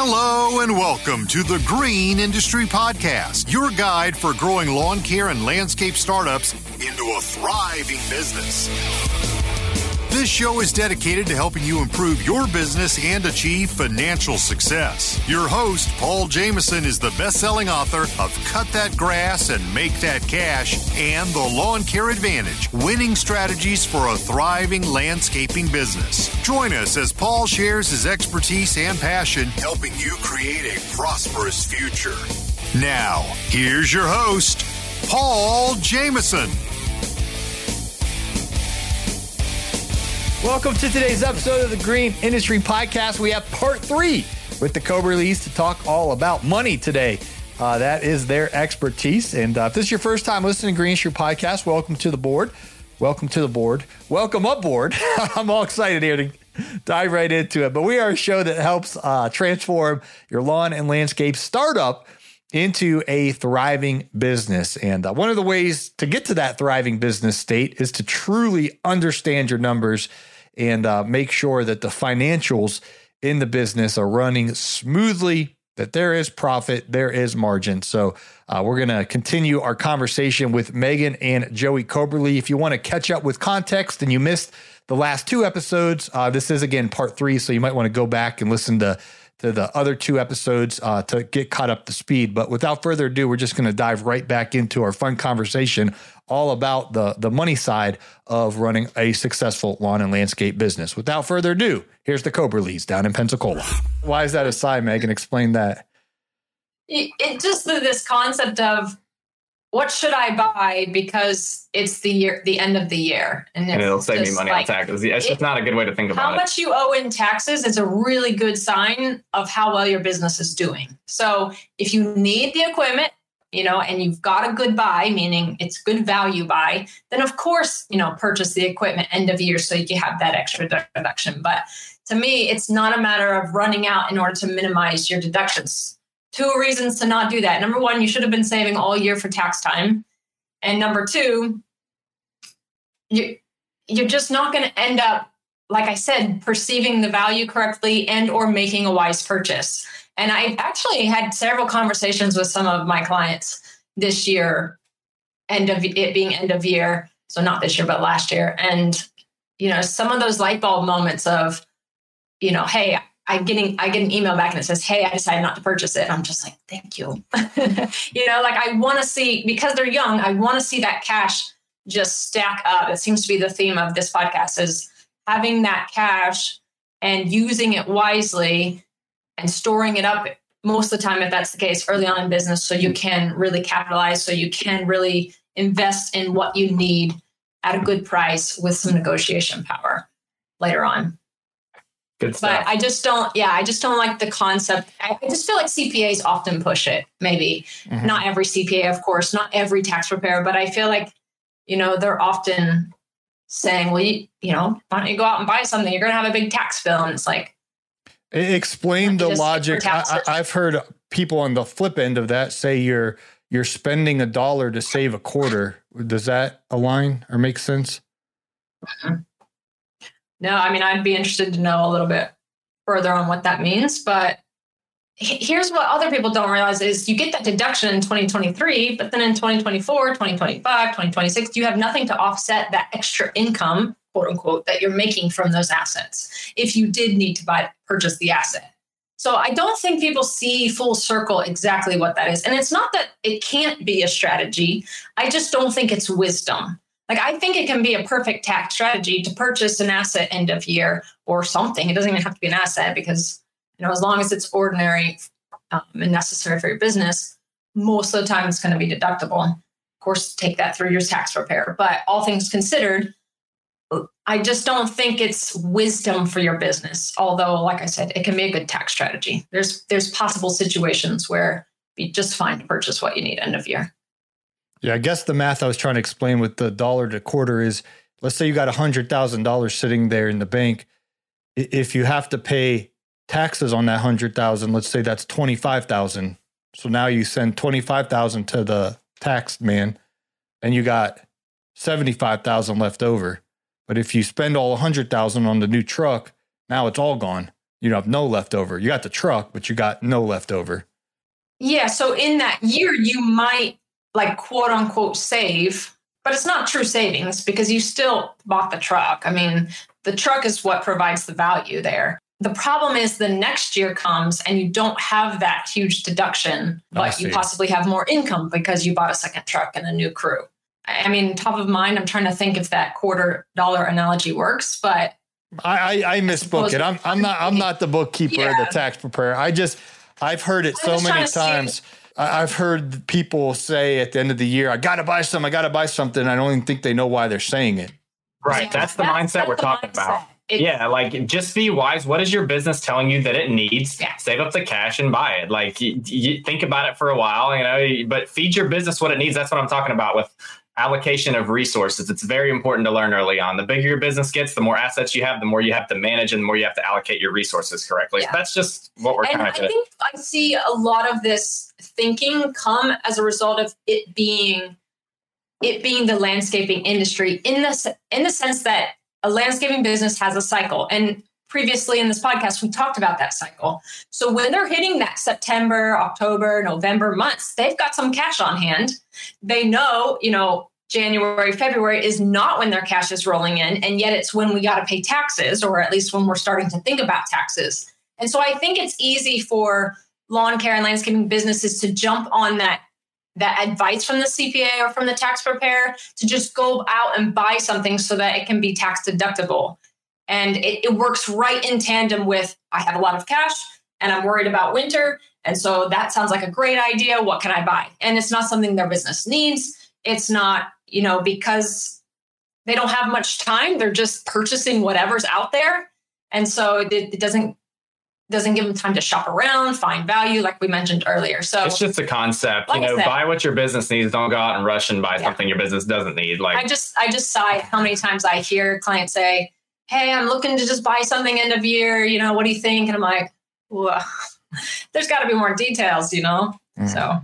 Hello and welcome to the Green Industry Podcast, your guide for growing lawn care and landscape startups into a thriving business. This show is dedicated to helping you improve your business and achieve financial success. Your host, Paul Jamison, is the best selling author of Cut That Grass and Make That Cash and The Lawn Care Advantage Winning Strategies for a Thriving Landscaping Business. Join us as Paul shares his expertise and passion, helping you create a prosperous future. Now, here's your host, Paul Jamison. Welcome to today's episode of the Green Industry Podcast. We have part three with the Coberlys to talk all about money today. Uh, that is their expertise. And uh, if this is your first time listening to Green Industry Podcast, welcome to the board. Welcome to the board. Welcome aboard. I'm all excited here to dive right into it. But we are a show that helps uh, transform your lawn and landscape startup into a thriving business. And uh, one of the ways to get to that thriving business state is to truly understand your numbers and uh, make sure that the financials in the business are running smoothly, that there is profit, there is margin. So uh, we're going to continue our conversation with Megan and Joey Coberly. If you want to catch up with context and you missed the last two episodes, uh, this is again part three. So you might want to go back and listen to to the other two episodes uh, to get caught up to speed. But without further ado, we're just going to dive right back into our fun conversation all about the the money side of running a successful lawn and landscape business. Without further ado, here's the Coberlys down in Pensacola. Why is that a sigh, Megan? Explain that. It, it just this concept of what should I buy because it's the year, the end of the year, and, and it'll save me money like, on taxes. It's it, just not a good way to think about how it. How much you owe in taxes is a really good sign of how well your business is doing. So if you need the equipment, you know, and you've got a good buy, meaning it's good value buy, then of course, you know, purchase the equipment end of year so you can have that extra deduction. But to me, it's not a matter of running out in order to minimize your deductions two reasons to not do that. Number one, you should have been saving all year for tax time. And number two, you you're just not going to end up like I said, perceiving the value correctly and or making a wise purchase. And I actually had several conversations with some of my clients this year, end of it being end of year. So not this year, but last year. And, you know, some of those light bulb moments of, you know, hey, I'm getting I get an email back and it says, "Hey, I decided not to purchase it." I'm just like, "Thank you." you know, like I want to see because they're young. I want to see that cash just stack up. It seems to be the theme of this podcast is having that cash and using it wisely and storing it up most of the time if that's the case early on in business so you can really capitalize so you can really invest in what you need at a good price with some negotiation power later on Good stuff. But I just don't, yeah, I just don't like the concept. I just feel like CPAs often push it, maybe. Mm-hmm. Not every CPA, of course, not every tax preparer, but I feel like, you know, they're often saying, well, you, you know, why don't you go out and buy something? You're going to have a big tax bill. And it's like, explain the logic. I, I've heard people on the flip end of that say you're, you're spending a dollar to save a quarter. Does that align or make sense? Mm-hmm. No, I mean, I'd be interested to know a little bit further on what that means. But here's what other people don't realize is you get that deduction in 2023, but then in 2024, 2025, 2026, you have nothing to offset that extra income, quote unquote, that you're making from those assets if you did need to buy purchase the asset. So I don't think people see full circle exactly what that is. And it's not that it can't be a strategy. I just don't think it's wisdom. Like I think it can be a perfect tax strategy to purchase an asset end of year or something. It doesn't even have to be an asset because you know as long as it's ordinary um, and necessary for your business, most of the time it's going to be deductible. Of course, take that through your tax preparer. But all things considered, I just don't think it's wisdom for your business. Although, like I said, it can be a good tax strategy. There's there's possible situations where be just fine to purchase what you need end of year. Yeah, I guess the math I was trying to explain with the dollar to quarter is let's say you got $100,000 sitting there in the bank. If you have to pay taxes on that 100,000, let's say that's 25,000. So now you send 25,000 to the tax man and you got 75,000 left over. But if you spend all 100,000 on the new truck, now it's all gone. you don't have no leftover. You got the truck, but you got no leftover. Yeah. So in that year, you might like quote unquote save, but it's not true savings because you still bought the truck. I mean, the truck is what provides the value there. The problem is the next year comes and you don't have that huge deduction, but you possibly have more income because you bought a second truck and a new crew. I mean, top of mind, I'm trying to think if that quarter dollar analogy works, but I, I, I misspoke it. I'm, I'm not I'm not the bookkeeper yeah. or the tax preparer. I just I've heard it I'm so many times. I've heard people say at the end of the year, I got to buy some, I got to buy something. I don't even think they know why they're saying it. Right. Yeah, that's the that's, mindset that's we're talking mindset. about. It, yeah, like just be wise. What is your business telling you that it needs? Yeah. Save up the cash and buy it. Like you, you think about it for a while, you know, but feed your business what it needs. That's what I'm talking about with allocation of resources. It's very important to learn early on. The bigger your business gets, the more assets you have, the more you have to manage and the more you have to allocate your resources correctly. Yeah. That's just what we're and kind of. I think I see a lot of this thinking come as a result of it being it being the landscaping industry in the in the sense that a landscaping business has a cycle and previously in this podcast we talked about that cycle so when they're hitting that september october november months they've got some cash on hand they know you know January, February is not when their cash is rolling in, and yet it's when we got to pay taxes, or at least when we're starting to think about taxes. And so I think it's easy for lawn care and landscaping businesses to jump on that that advice from the CPA or from the tax preparer to just go out and buy something so that it can be tax deductible. And it, it works right in tandem with I have a lot of cash and I'm worried about winter. And so that sounds like a great idea. What can I buy? And it's not something their business needs. It's not you know, because they don't have much time, they're just purchasing whatever's out there. And so it, it doesn't doesn't give them time to shop around, find value, like we mentioned earlier. So it's just a concept, like you know, said, buy what your business needs. Don't go out and rush and buy yeah. something your business doesn't need. Like I just, I just sigh how many times I hear clients say, "Hey, I'm looking to just buy something end of year. You know, what do you think?" And I'm like, "Well, there's got to be more details, you know." Mm. So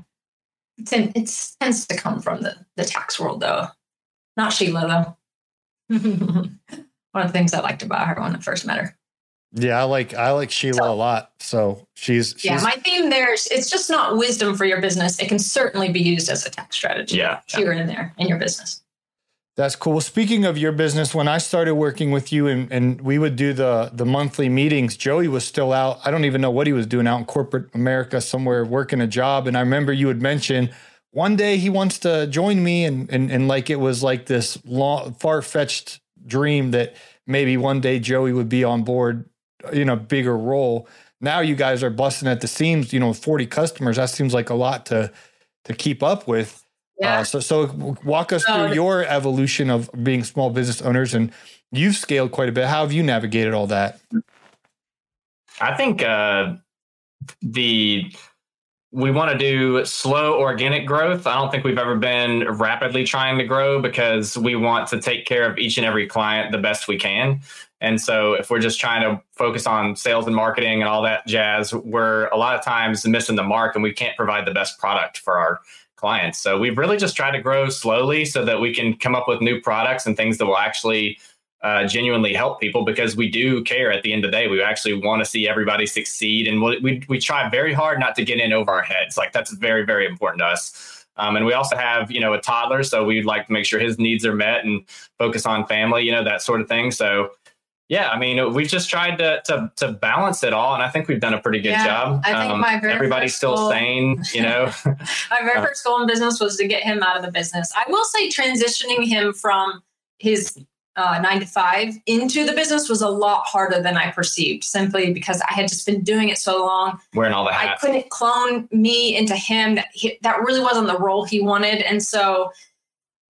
it tends to come from the, the tax world, though. Not Sheila, though. One of the things I liked about her when I first met her. Yeah, I like I like Sheila so, a lot. So she's, she's yeah. My theme there is it's just not wisdom for your business. It can certainly be used as a tax strategy. Yeah, here yeah. and there in your business. That's cool. Speaking of your business, when I started working with you and, and we would do the the monthly meetings, Joey was still out. I don't even know what he was doing out in corporate America somewhere working a job. And I remember you would mention one day he wants to join me and and, and like it was like this long far fetched dream that maybe one day Joey would be on board in a bigger role. Now you guys are busting at the seams, you know, 40 customers. That seems like a lot to to keep up with. Yeah. Uh, so, so walk us through your evolution of being small business owners, and you've scaled quite a bit. How have you navigated all that? I think uh, the we want to do slow organic growth. I don't think we've ever been rapidly trying to grow because we want to take care of each and every client the best we can. And so if we're just trying to focus on sales and marketing and all that jazz, we're a lot of times missing the mark and we can't provide the best product for our clients. So we've really just tried to grow slowly so that we can come up with new products and things that will actually uh, genuinely help people because we do care at the end of the day. We actually want to see everybody succeed. And we, we, we try very hard not to get in over our heads. Like that's very, very important to us. Um, and we also have, you know, a toddler. So we'd like to make sure his needs are met and focus on family, you know, that sort of thing. So yeah, I mean, we've just tried to, to, to balance it all, and I think we've done a pretty good yeah, job. I think um, my very everybody's still goal, sane, you know. my very uh, first goal in business was to get him out of the business. I will say, transitioning him from his uh, nine to five into the business was a lot harder than I perceived, simply because I had just been doing it so long. Wearing all the hats. I couldn't clone me into him. That he, that really wasn't the role he wanted, and so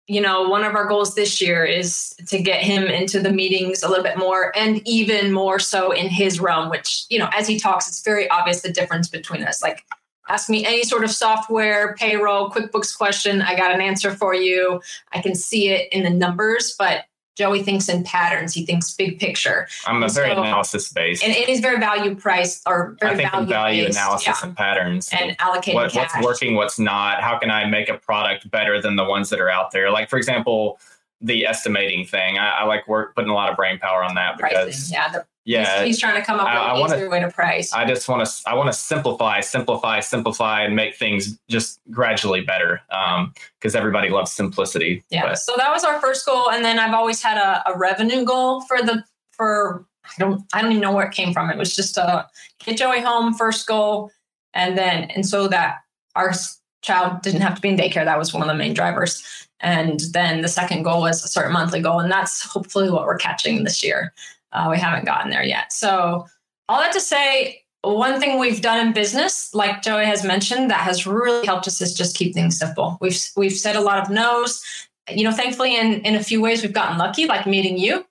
you know, one of our goals this year is to get him into the meetings a little bit more and even more so in his realm, which, you know, as he talks, it's very obvious the difference between us. Like, ask me any sort of software, payroll, QuickBooks question, I got an answer for you. I can see it in the numbers, but Joey thinks in patterns. He thinks big picture. I'm a very so, analysis based, and it is very value price or very I think value, value analysis yeah. and patterns and, and allocating what, what's working, what's not. How can I make a product better than the ones that are out there? Like for example, the estimating thing. I, I like work putting a lot of brain power on that because Pricing. yeah, the yeah, he's, he's trying to come up I- I with an easier way to price. I just want to I want to simplify, simplify, simplify, and make things just gradually better. Um, because everybody loves simplicity. Yeah. But So that was our first goal, and then I've always had a, a revenue goal for the for I don't I don't even know where it came from. It was just a get Joey home first goal, and then and so that our child didn't have to be in daycare. That was one of the main drivers. And then the second goal was a certain monthly goal, and that's hopefully what we're catching this year. Uh, we haven't gotten there yet. So all that to say, one thing we've done in business, like Joey has mentioned, that has really helped us is just keep things simple. We've we've said a lot of no's. You know, thankfully, in in a few ways, we've gotten lucky, like meeting you,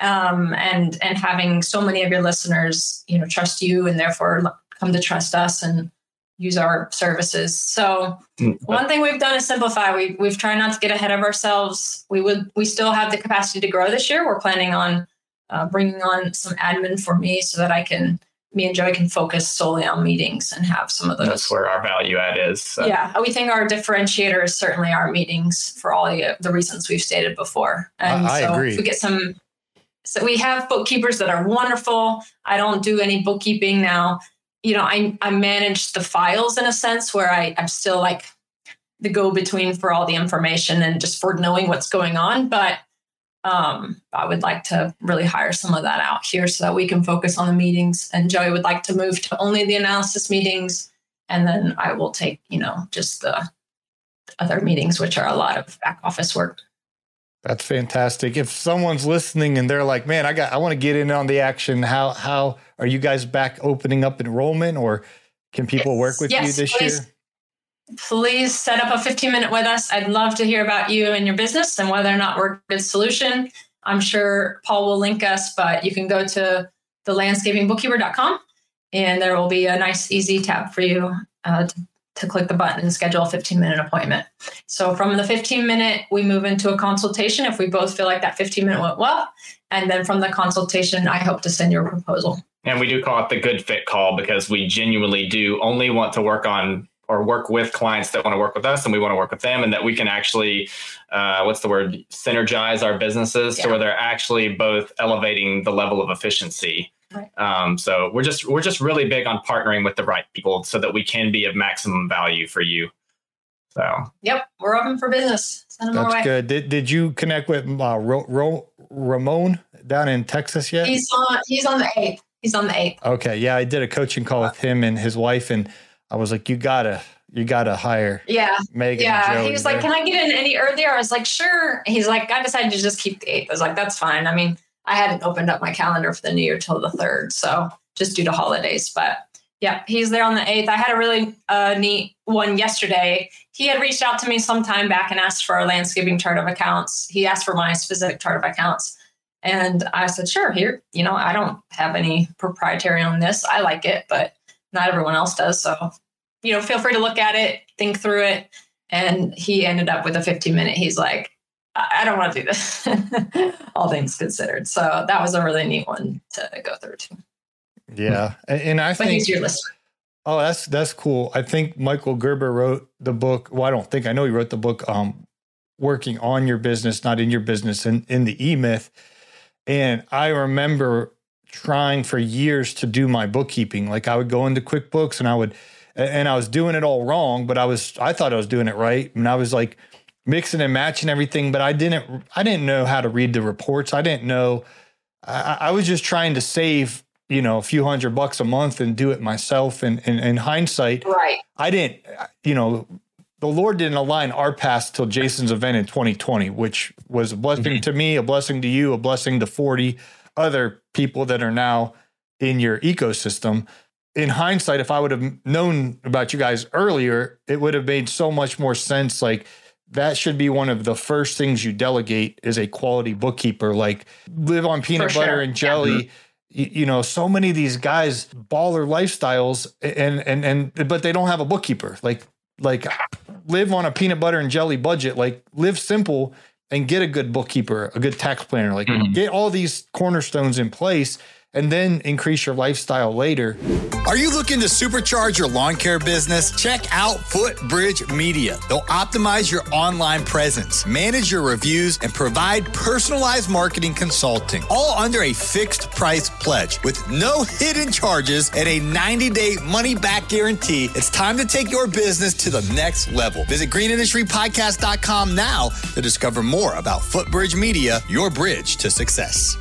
um, and and having so many of your listeners, you know, trust you, and therefore come to trust us and use our services. So Mm, one thing we've done is simplify. We we've tried not to get ahead of ourselves. We would we still have the capacity to grow this year. We're planning on uh, bringing on some admin for me so that I can me and Joey can focus solely on meetings and have some of those. that's where our value add is. So. Yeah, we think our differentiator is certainly our meetings for all the, the reasons we've stated before. And I- I so agree. if we get some, so we have bookkeepers that are wonderful. I don't do any bookkeeping now. You know, I, I manage the files in a sense where I, I'm still like the go between for all the information and just for knowing what's going on. But um, I would like to really hire some of that out here so that we can focus on the meetings. And Joey would like to move to only the analysis meetings and then I will take, you know, just the other meetings, which are a lot of back office work. That's fantastic. If someone's listening and they're like, "Man, I got I want to get in on the action." How how are you guys back opening up enrollment or can people work with you this please. year? Please set up a 15 minute with us. I'd love to hear about you and your business and whether or not we're a good solution. I'm sure Paul will link us, but you can go to the landscapingbookkeeper.com and there will be a nice, easy tab for you uh, to, to click the button and schedule a 15 minute appointment. So from the 15 minute, we move into a consultation if we both feel like that 15 minute went well. And then from the consultation, I hope to send you a proposal. And we do call it the good fit call because we genuinely do only want to work on or work with clients that want to work with us and we want to work with them and that we can actually, uh, what's the word, synergize our businesses Yeah. to where they're actually both elevating the level of efficiency. Right. Um, so we're just we're just really big on partnering with the right people so that we can be of maximum value for you. So Yep, we're open for business. Send them our That's way. good. Did, did you connect with uh, Ro, Ro, Ramon down in Texas yet? He's on. He's on the eighth. He's on the eighth. Okay, yeah, I did a coaching call with him and his wife, and I was like, "You gotta, you gotta hire Yeah, Megan." yeah. He was like, "Can I get in any earlier?" I was like, "Sure." He's like, "I decided to just keep the eighth. I was like, "That's fine." I mean, I hadn't opened up my calendar for the new year till the third, so just due to holidays. But yeah, he's there on the eighth. I had a really uh, neat one yesterday. He had reached out to me some time back and asked for a landscaping chart of accounts. He asked for my specific chart of accounts. And I said, sure, here, you know, I don't have any proprietary on this. I like it, but not everyone else does. So, you know, feel free to look at it, think through it. And he ended up with a 15 minute. He's like, I don't want to do this, all things considered. So that was a really neat one to go through too. yeah, and, and I But think he's your listener. Oh, that's that's cool. I think Michael Gerber wrote the book. Well, I don't think I know he wrote the book. Um, working on your business, not in your business, in in the E Myth. And I remember trying for years to do my bookkeeping. Like I would go into QuickBooks and I would, and I was doing it all wrong, but I was I thought I was doing it right, and I was like mixing and matching everything, but I didn't I didn't know how to read the reports. I didn't know. I, I was just trying to save you know a few hundred bucks a month and do it myself. And and in hindsight, Right. I didn't, you know, the Lord didn't align our paths till Jason's event in 2020, which was a blessing Mhm. to me, a blessing to you, a blessing to 40 other people that are now in your ecosystem. In hindsight, if I would have known about you guys earlier, it would have made so much more sense. Like that should be one of the first things you delegate is a quality bookkeeper. Like live on peanut For butter sure. and jelly. Mm-hmm. You, you know, so many of these guys baller lifestyles, and and and but they don't have a bookkeeper. Like like live on a peanut butter and jelly budget. Like live simple and get a good bookkeeper, a good tax planner. Like Mhm. get all these cornerstones in place, and then increase your lifestyle later. Are you looking to supercharge your lawn care business? Check out Footbridge Media. They'll optimize your online presence, manage your reviews, and provide personalized marketing consulting, all under a fixed price pledge with no hidden charges and a 90 day money back guarantee. It's time to take your business to the next level. Visit greenindustrypodcast.com now to discover more about Footbridge Media, your bridge to success.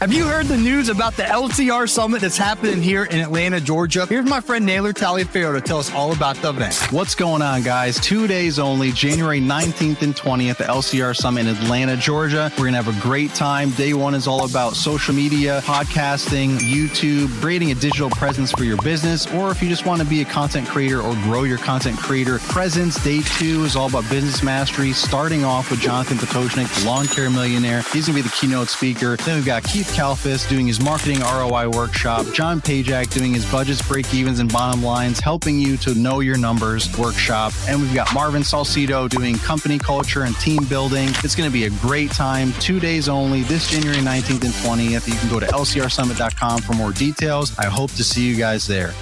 Have you heard the news about the LCR Summit that's happening here in Atlanta, Georgia? Here's my friend Naylor Taliaferro to tell us all about the event. What's going on, guys? Two days only, January 19th and 20th, the LCR Summit in Atlanta, Georgia. We're going to have a great time. Day one is all about social media, podcasting, YouTube, creating a digital presence for your business, or if you just want to be a content creator or grow your content creator presence. Day two is all about business mastery, starting off with Jonathan Potoshnik, lawn care millionaire. He's going to be the keynote speaker. Then we've got Keith Kalfas doing his marketing ROI workshop, John Pajak doing his budgets, break evens, and bottom lines, helping you to know your numbers workshop. And we've got Marvin Salcido doing company culture and team building. It's going to be a great time, two days only, this January 19th and 20th. You can go to lcrsummit.com for more details. I hope to see you guys there.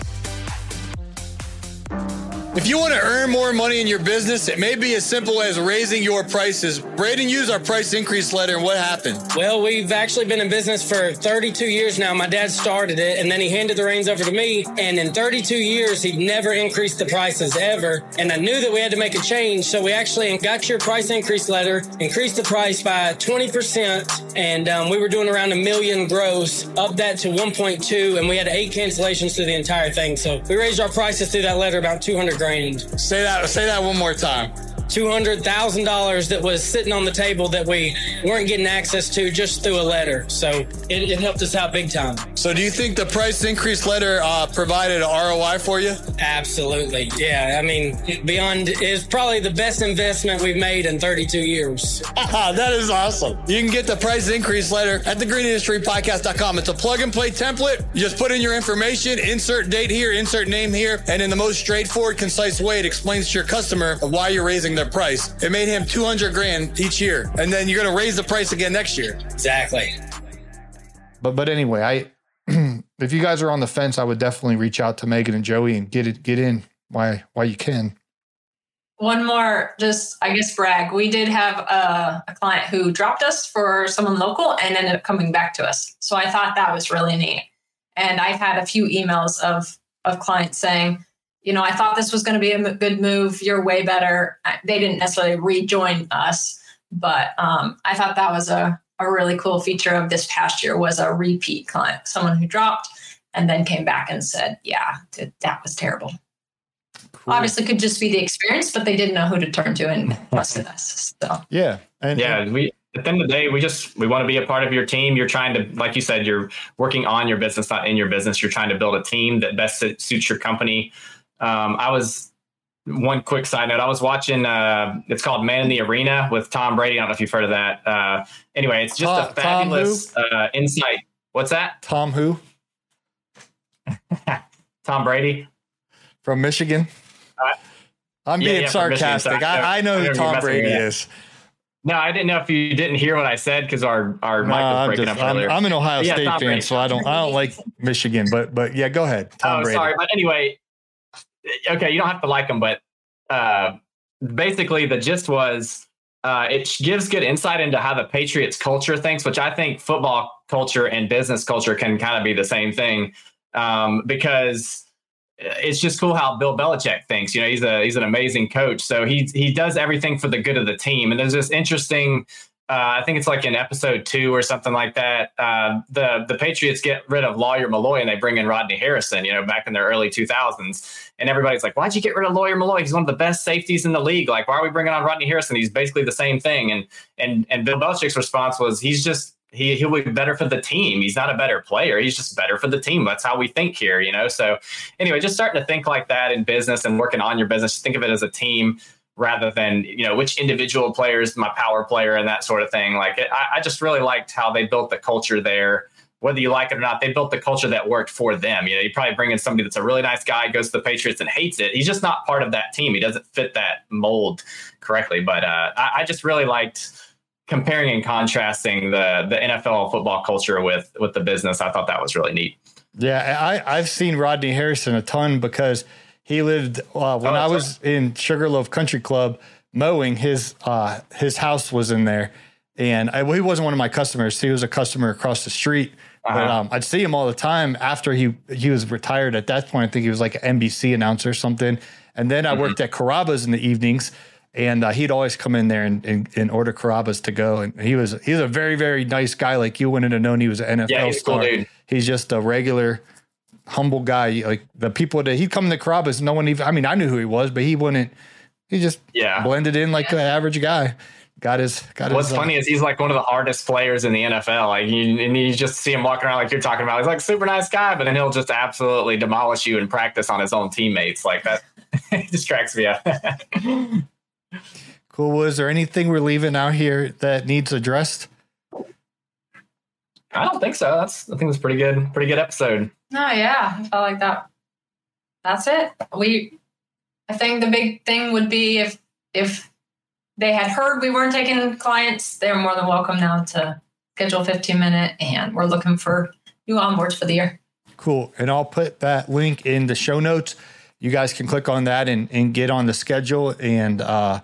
If you want to earn more money in your business, it may be as simple as raising your prices. Braden used our price increase letter, and what happened? Well, we've actually been in business for 32 years now. My dad started it, and then he handed the reins over to me. And in 32 years, he'd never increased the prices ever. And I knew that we had to make a change, so we actually got your price increase letter, increased the price by 20%, and um, we were doing around a million gross, up that to 1.2, and we had eight cancellations through the entire thing. So we raised our prices through that letter about 200 grand. Say that. Say that one more time. $200,000 that was sitting on the table that we weren't getting access to just through a letter. So it, it helped us out big time. So do you think the price increase letter uh, provided an ROI for you? Absolutely. Yeah. I mean, beyond is probably the best investment we've made in 32 years. that is awesome. You can get the price increase letter at thegreenindustrypodcast.com. It's a plug and play template. You just put in your information, insert date here, insert name here, and in the most straightforward, concise way, it explains to your customer why you're raising their price. It made him 200 grand each year. And then you're going to raise the price again next year. Exactly. But but anyway, I if you guys are on the fence, I would definitely reach out to Megan and Joey and get it get in why why you can. One more, just I guess brag. We did have a, a client who dropped us for someone local and ended up coming back to us. So I thought that was really neat. And I've had a few emails of of clients saying, you know, I thought this was going to be a good move. You're way better. They didn't necessarily rejoin us, but um, I thought that was a, a really cool feature of this past year was a repeat client, someone who dropped and then came back and said, yeah, that was terrible. Cool. Obviously, could just be the experience, but they didn't know who to turn to and trusted us. So yeah, and yeah, we at the end of the day, we just we want to be a part of your team. You're trying to, like you said, you're working on your business, not in your business. You're trying to build a team that best suits your company. Um, I was one quick side note. I was watching. Uh, it's called Man in the Arena with Tom Brady. I don't know if you've heard of that. Uh, anyway, it's just Tom, a fabulous uh, insight. What's that? Tom who? Tom Brady from Michigan. Uh, I'm being yeah, sarcastic. I, I, know who Tom Brady is. No, I didn't know if you didn't hear what I said because our our no, mic was breaking just, up earlier. I'm, I'm an Ohio State fan, so I don't I don't like Michigan, but but yeah, go ahead. Tom oh, Brady. sorry, but anyway, okay, you don't have to like them, but uh, basically the gist was uh, it gives good insight into how the Patriots culture thinks, which I think football culture and business culture can kind of be the same thing um, because it's just cool how Bill Belichick thinks. You know, he's a he's an amazing coach, so he he does everything for the good of the team. And there's this interesting uh, I think it's like in episode two or something like that. Uh, the the Patriots get rid of Lawyer Milloy and they bring in Rodney Harrison. You know, back in their early 2000s, and everybody's like, "Why'd you get rid of Lawyer Milloy? He's one of the best safeties in the league. Like, why are we bringing on Rodney Harrison? He's basically the same thing." And and and Bill Belichick's response was, "He's just he he'll be better for the team. He's not a better player. He's just better for the team. That's how we think here, you know." So anyway, just starting to think like that in business and working on your business. Think of it as a team rather than you know which individual player is my power player and that sort of thing. Like it, I, I, just really liked how they built the culture there. Whether you like it or not, they built the culture that worked for them. You know, you probably bring in somebody that's a really nice guy, goes to the Patriots and hates it. He's just not part of that team. He doesn't fit that mold correctly. But uh, I, I just really liked comparing and contrasting the the NFL football culture with with the business, I thought that was really neat. Yeah, I, I've seen Rodney Harrison a ton because he lived uh, when Oh, I was in Sugarloaf Country Club mowing. His uh, his house was in there, and I, well, he wasn't one of my customers. He was a customer across the street. But Uh-huh. um, I'd see him all the time after he he was retired. At that point, I think he was like an NBC announcer or something. And then I Mm-hmm. worked at Carrabba's in the evenings, and uh, he'd always come in there and, and, and order Carrabba's to go. And he was he's a very very nice guy. Like you wouldn't have known he was an NFL Yeah, he's cool star. dude. He's just a regular humble guy. Like the people that he'd come to Carrabba's, no one even. I mean, I knew who he was, but he wouldn't. He just Yeah. blended in like the average guy. Got his. Got What's his. uh, funny is he's like one of the hardest players in the NFL. Like you, and you just see him walking around like you're talking about. He's like super nice guy, but then he'll just absolutely demolish you in practice on his own teammates. Like that, cracks me cool. Was there anything we're leaving out here that needs addressed? I don't think so. That's I think it's pretty good. Pretty good episode. No, yeah, I felt like that. That's it. We, I think the big thing would be if if they had heard we weren't taking clients, they're more than welcome now to schedule 15 minute, and we're looking for new onboards for the year. Cool. And I'll put that link in the show notes. You guys can click on that and, and get on the schedule, and uh,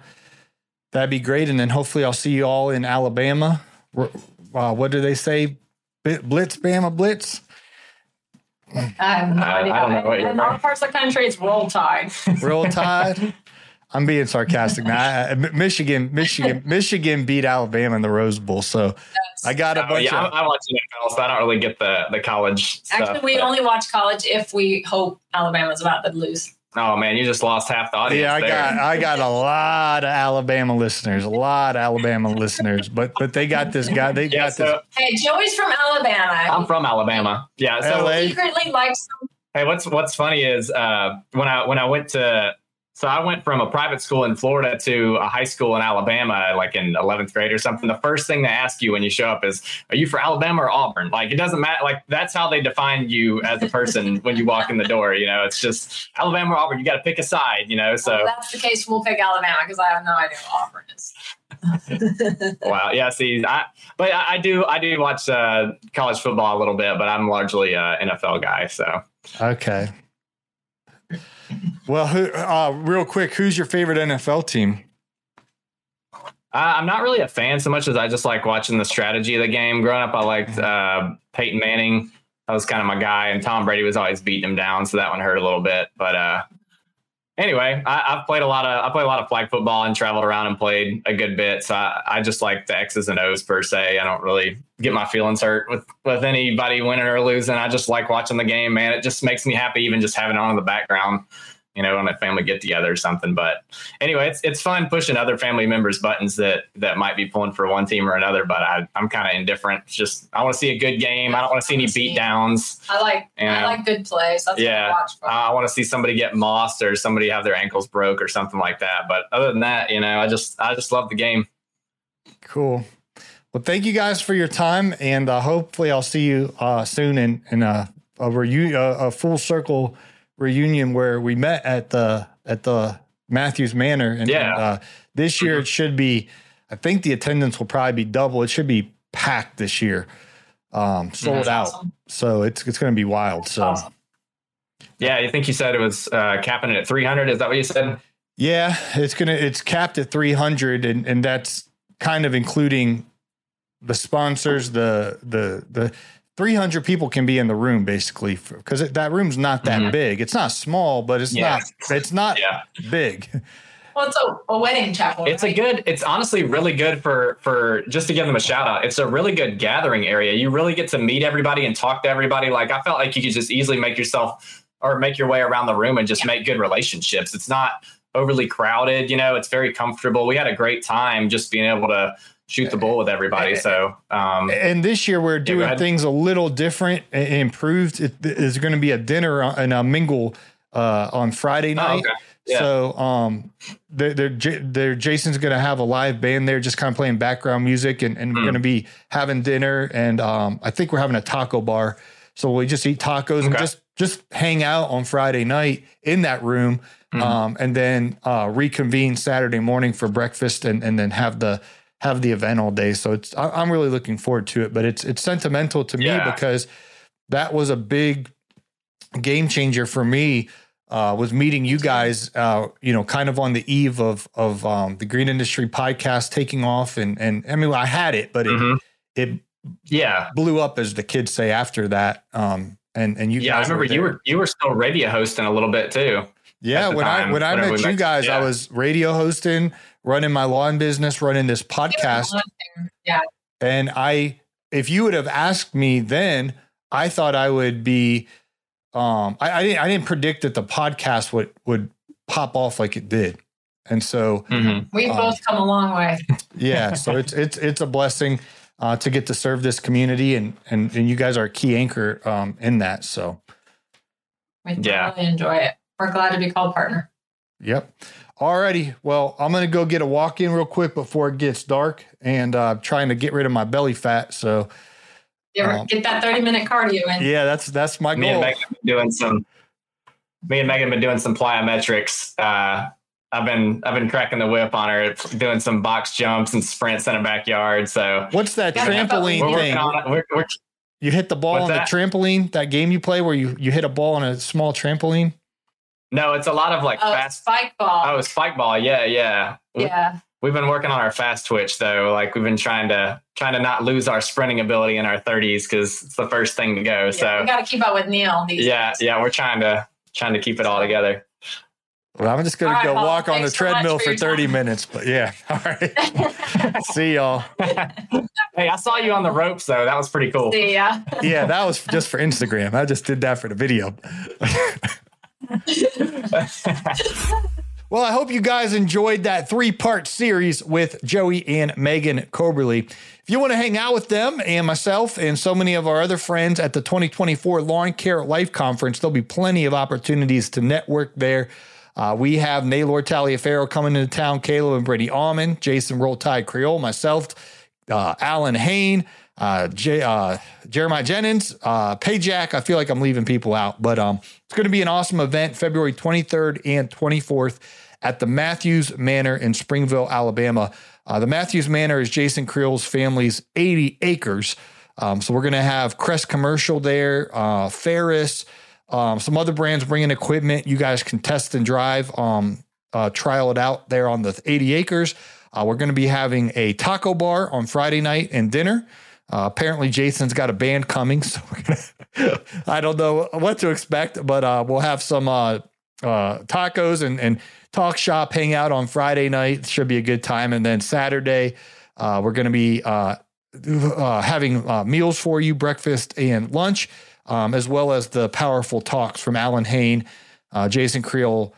that'd be great. And then hopefully I'll see you all in Alabama. Uh, what do they say? Bi- Blitz, Bama, Blitz. I have no I- I idea. don't know what In other parts of the country, it's roll tide. Roll Tide. I'm being sarcastic now. I- I- Michigan, Michigan, Michigan beat Alabama in the Rose Bowl. So I got a Oh, bunch yeah, I, of. I watch NFL, so I don't really get the the college stuff. Actually, we but- only watch college if we hope Alabama's about to lose. Oh man, you just lost half the audience. Yeah, I there. got I got a lot of Alabama listeners, a lot of Alabama listeners, but but they got this guy. They Yeah, got this. Hey, Joey's from Alabama. I'm from Alabama. Yeah, so LA. secretly likes Hey, what's what's funny is uh, when I when I went to so I went from a private school in Florida to a high school in Alabama, like in eleventh grade or something. The first thing they ask you when you show up is, "Are you for Alabama or Auburn?" Like it doesn't matter. Like that's how they define you as a person when you walk in the door. You know, it's just Alabama or Auburn. You got to pick a side. You know, so If that's the case, we'll pick Alabama because I have no idea what Auburn is. wow, yeah. See, I but I, I do I do watch uh, college football a little bit, but I'm largely a NFL guy. So Okay. Well, who, uh, real quick, who's your favorite NFL team? Uh, I'm not really a fan so much as I just like watching the strategy of the game. Growing up, I liked uh, Peyton Manning. That was kind of my guy, and Tom Brady was always beating him down, so that one hurt a little bit. But uh, anyway, I, I've played a lot of I play a lot of flag football and traveled around and played a good bit. So I, I just like the X's and O's per se. I don't really get my feelings hurt with with anybody winning or losing. I just like watching the game, man. It just makes me happy, even just having it on in the background you know, on a family get together or something. But anyway, it's it's fun pushing other family members' buttons that that might be pulling for one team or another. But I, I'm kind of indifferent. It's just I want to see a good game. I don't want to see any beat downs. I like Yeah. I like good plays. That's Yeah. what I. I want to see somebody get mossed or somebody have their ankles broke or something like that. But other than that, you know, I just I just love the game. Cool. Well, thank you guys for your time, and uh, hopefully, I'll see you uh, soon in in a a, reu- a a full circle reunion where we met at the at the Matthews Manor. And Yeah. uh, this year it should be. I think the attendance will probably be double. It should be packed this year, um, sold That's out. awesome. So it's it's going to be wild. So. Awesome. Yeah, you think you said it was uh, capping it at 300? Is that what you said? Yeah, it's gonna it's capped at 300 and and that's kind of including the sponsors, the the the 300 people can be in the room basically because that room's not that Mhm. big. It's not small, but it's Yeah. not it's not Yeah. big. Well, it's a, a wedding chapel. It's a good. It's honestly really good for for just to give them a shout out. It's a really good gathering area. You really get to meet everybody and talk to everybody. Like I felt like you could just easily make yourself or make your way around the room and just Yeah. make good relationships. It's not overly crowded. You know, it's very comfortable. We had a great time just being able to shoot the bull with everybody. So um, And this year we're doing ahead. things a little different and improved. It is going to be a dinner and a mingle uh, on Friday oh, night. okay. Yeah. So um, they're, they're, they're, Jason's going to have a live band there, just kind of playing background music, and, and we're Mm. going to be having dinner. And um, I think we're having a taco bar, so we just eat tacos and just just hang out on Friday night in that room, Mhm. um, and then uh, reconvene Saturday morning for breakfast, and and then have the have the event all day. So it's I, I'm really looking forward to it. But it's it's sentimental to me because that was a big game changer for me. Uh, was meeting you guys, uh, you know, kind of on the eve of of um, the green industry podcast taking off, and and I mean, I had it, but it Mhm. it Yeah. blew up, as the kids say, after that. Um, and and you Yeah, I remember you were you were still radio hosting a little bit too. Yeah, when I when I met you guys, I was radio hosting, running my lawn business, running this podcast, Yeah. and I if you would have asked me then, I thought I would be um I, I didn't I didn't predict that the podcast would would pop off like it did. And so Mhm. We've Um, both come a long way. yeah, so it's it's it's a blessing uh, to get to serve this community and and and you guys are a key anchor um in that. So We Yeah. really enjoy it. We're glad to be called partner. Yep. Alrighty. Well, I'm gonna go get a walk in real quick before it gets dark, and uh, trying to get rid of my belly fat. So You ever Um, get that 30 minute cardio in? yeah, that's that's my Me and goal. Megan have been doing some. Me and Megan have been doing some plyometrics. Uh, I've been I've been cracking the whip on her, doing some box jumps and sprints in the backyard. So What's that Yeah, trampoline we're thing? on. We're, we're, You hit the ball on that? the trampoline. That game you play where you you hit a ball on a small trampoline. No, it's a lot of like Oh, fast. spike ball. Oh, spike ball. Yeah, yeah. yeah. We've been working on our fast twitch though. Like we've been trying to trying to not lose our sprinting ability in our 30s because it's the first thing to go. yeah. We So got to keep up with Neil. These yeah, days. yeah, we're trying to trying to keep it all together. Well, I'm just gonna go Paul, walk on the thanks so treadmill for for 30 time. minutes. But yeah, all right. See y'all. Hey, I saw you on the ropes though. That was pretty cool. See ya. Yeah, that was just for Instagram. I just did that for the video. Well, I hope you guys enjoyed that three part series with Joey and Megan Coberly. If you want to hang out with them and myself and so many of our other friends at the 2024 Lawn Care Life Conference, there'll be plenty of opportunities to network there. Uh, we have Naylor Taliaferro coming into town, Caleb and Brady Almond, Jason Roll Tide Creel, myself, uh, Alan Hain, uh, J, uh, Jeremiah Jennings, uh, Pajak. I feel like I'm leaving people out, but um, it's going to be an awesome event February 23rd and 24th at the Matthews Manor in Springville, Alabama. Uh, the Matthews Manor is Jason Creel's family's 80 acres. Um, so we're going to have Crest Commercial there, uh, Ferris, um, some other brands bringing equipment. You guys can test and drive, um, uh, trial it out there on the 80 acres. Uh, we're going to be having a taco bar on Friday night and dinner. Uh, apparently, Jason's got a band coming, so gonna, I don't know what to expect, but uh, we'll have some uh, uh, tacos and, and talk shop, hang out on Friday night. Should be a good time. And then Saturday, uh, we're going to be uh, having meals for you, breakfast and lunch, um, as well as the powerful talks from Alan Hain, Jason Creel,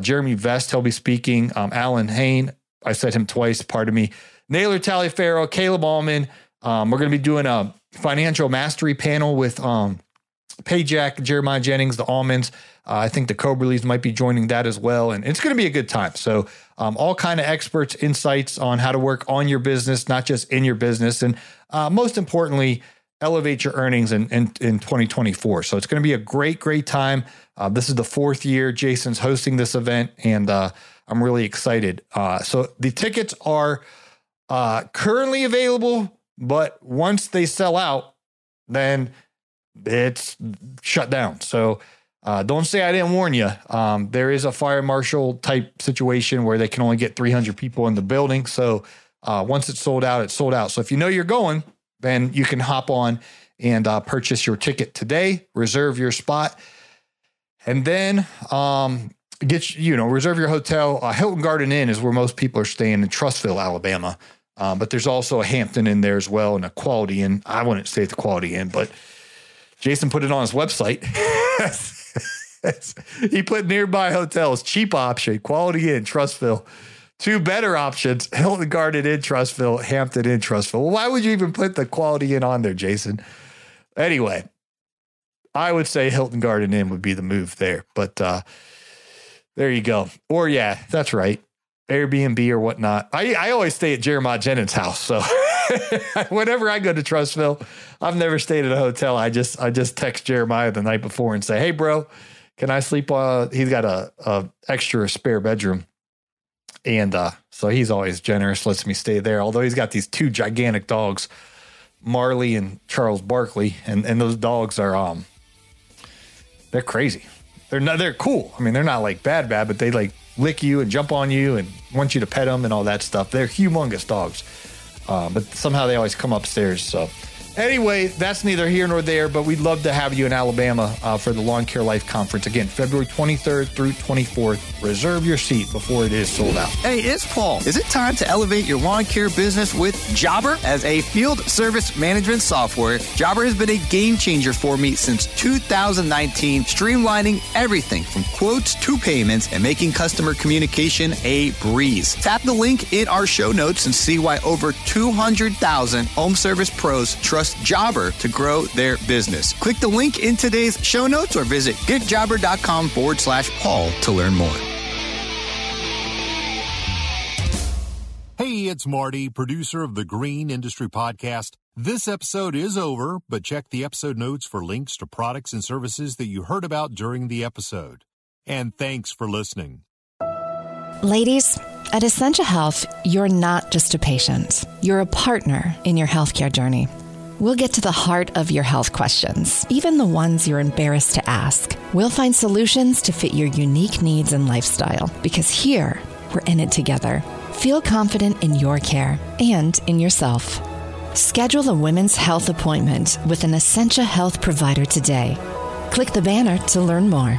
Jeremy Vest. He'll be speaking. Um, Alan Hain, I said him twice, pardon me. Naylor Taliaferro, Caleb Allman. Um, we're going to be doing a financial mastery panel with um, Pajak, Jeremiah Jennings, the Almonds. Uh, I think the Coberlys might be joining that as well, and it's going to be a good time. So, um, all kind of experts, insights on how to work on your business, not just in your business, and uh, most importantly, elevate your earnings in, in, in 2024. So, it's going to be a great, great time. Uh, this is the fourth year Jason's hosting this event, and uh, I'm really excited. Uh, so, the tickets are uh, currently available, but once they sell out, then it's shut down. So uh, don't say I didn't warn you. Um, there is a fire marshal type situation where they can only get 300 people in the building. So uh, once it's sold out, it's sold out. So if you know you're going, then you can hop on and uh, purchase your ticket today, reserve your spot, and then um, get you know reserve your hotel. Uh, Hilton Garden Inn is where most people are staying in Trussville, Alabama. Uh, but there's also a Hampton in there as well, and a Quality Inn. I wouldn't say the Quality Inn, but Jason put it on his website. he put nearby hotels, cheap option, Quality Inn, Trussville. Two better options, Hilton Garden Inn, Trussville, Hampton Inn, Trussville. Well, why would you even put the Quality Inn on there, Jason? Anyway, I would say Hilton Garden Inn would be the move there. But uh, there you go. Or yeah, that's right. Airbnb or whatnot. I, I always stay at Jeremiah Jennings' house. So whenever I go to Trussville, I've never stayed at a hotel. I just I just text Jeremiah the night before and say, "Hey, bro, can I sleep?" Uh, he's got a, a extra spare bedroom, And uh, so he's always generous, lets me stay there. Although he's got these two gigantic dogs, Marley and Charles Barkley, and, and those dogs are um they're crazy. They're not they're cool. I mean, they're not like bad bad, but they like lick you and jump on you and want you to pet them and all that stuff. They're humongous dogs. Uh, but somehow they always come upstairs. So Anyway, that's neither here nor there, but we'd love to have you in Alabama uh, for the Lawn Care Life Conference. Again, February 23rd through 24th. Reserve your seat before it is sold out. Hey, it's Paul. Is it time to elevate your lawn care business with Jobber? As a field service management software, Jobber has been a game changer for me since 2019, streamlining everything from quotes to payments and making customer communication a breeze. Tap the link in our show notes and see why over 200,000 home service pros trust Jobber to grow their business. Click the link in today's show notes or visit getjobber.com forward slash Paul to learn more. Hey, it's Marty, producer of the Green Industry Podcast. This episode is over, but check the episode notes for links to products and services that you heard about during the episode. And thanks for listening. Ladies, at Essentia Health, you're not just a patient, you're a partner in your healthcare journey. We'll get to the heart of your health questions, even the ones you're embarrassed to ask. We'll find solutions to fit your unique needs and lifestyle because here, we're in it together. Feel confident in your care and in yourself. Schedule a women's health appointment with an Essentia Health provider today. Click the banner to learn more.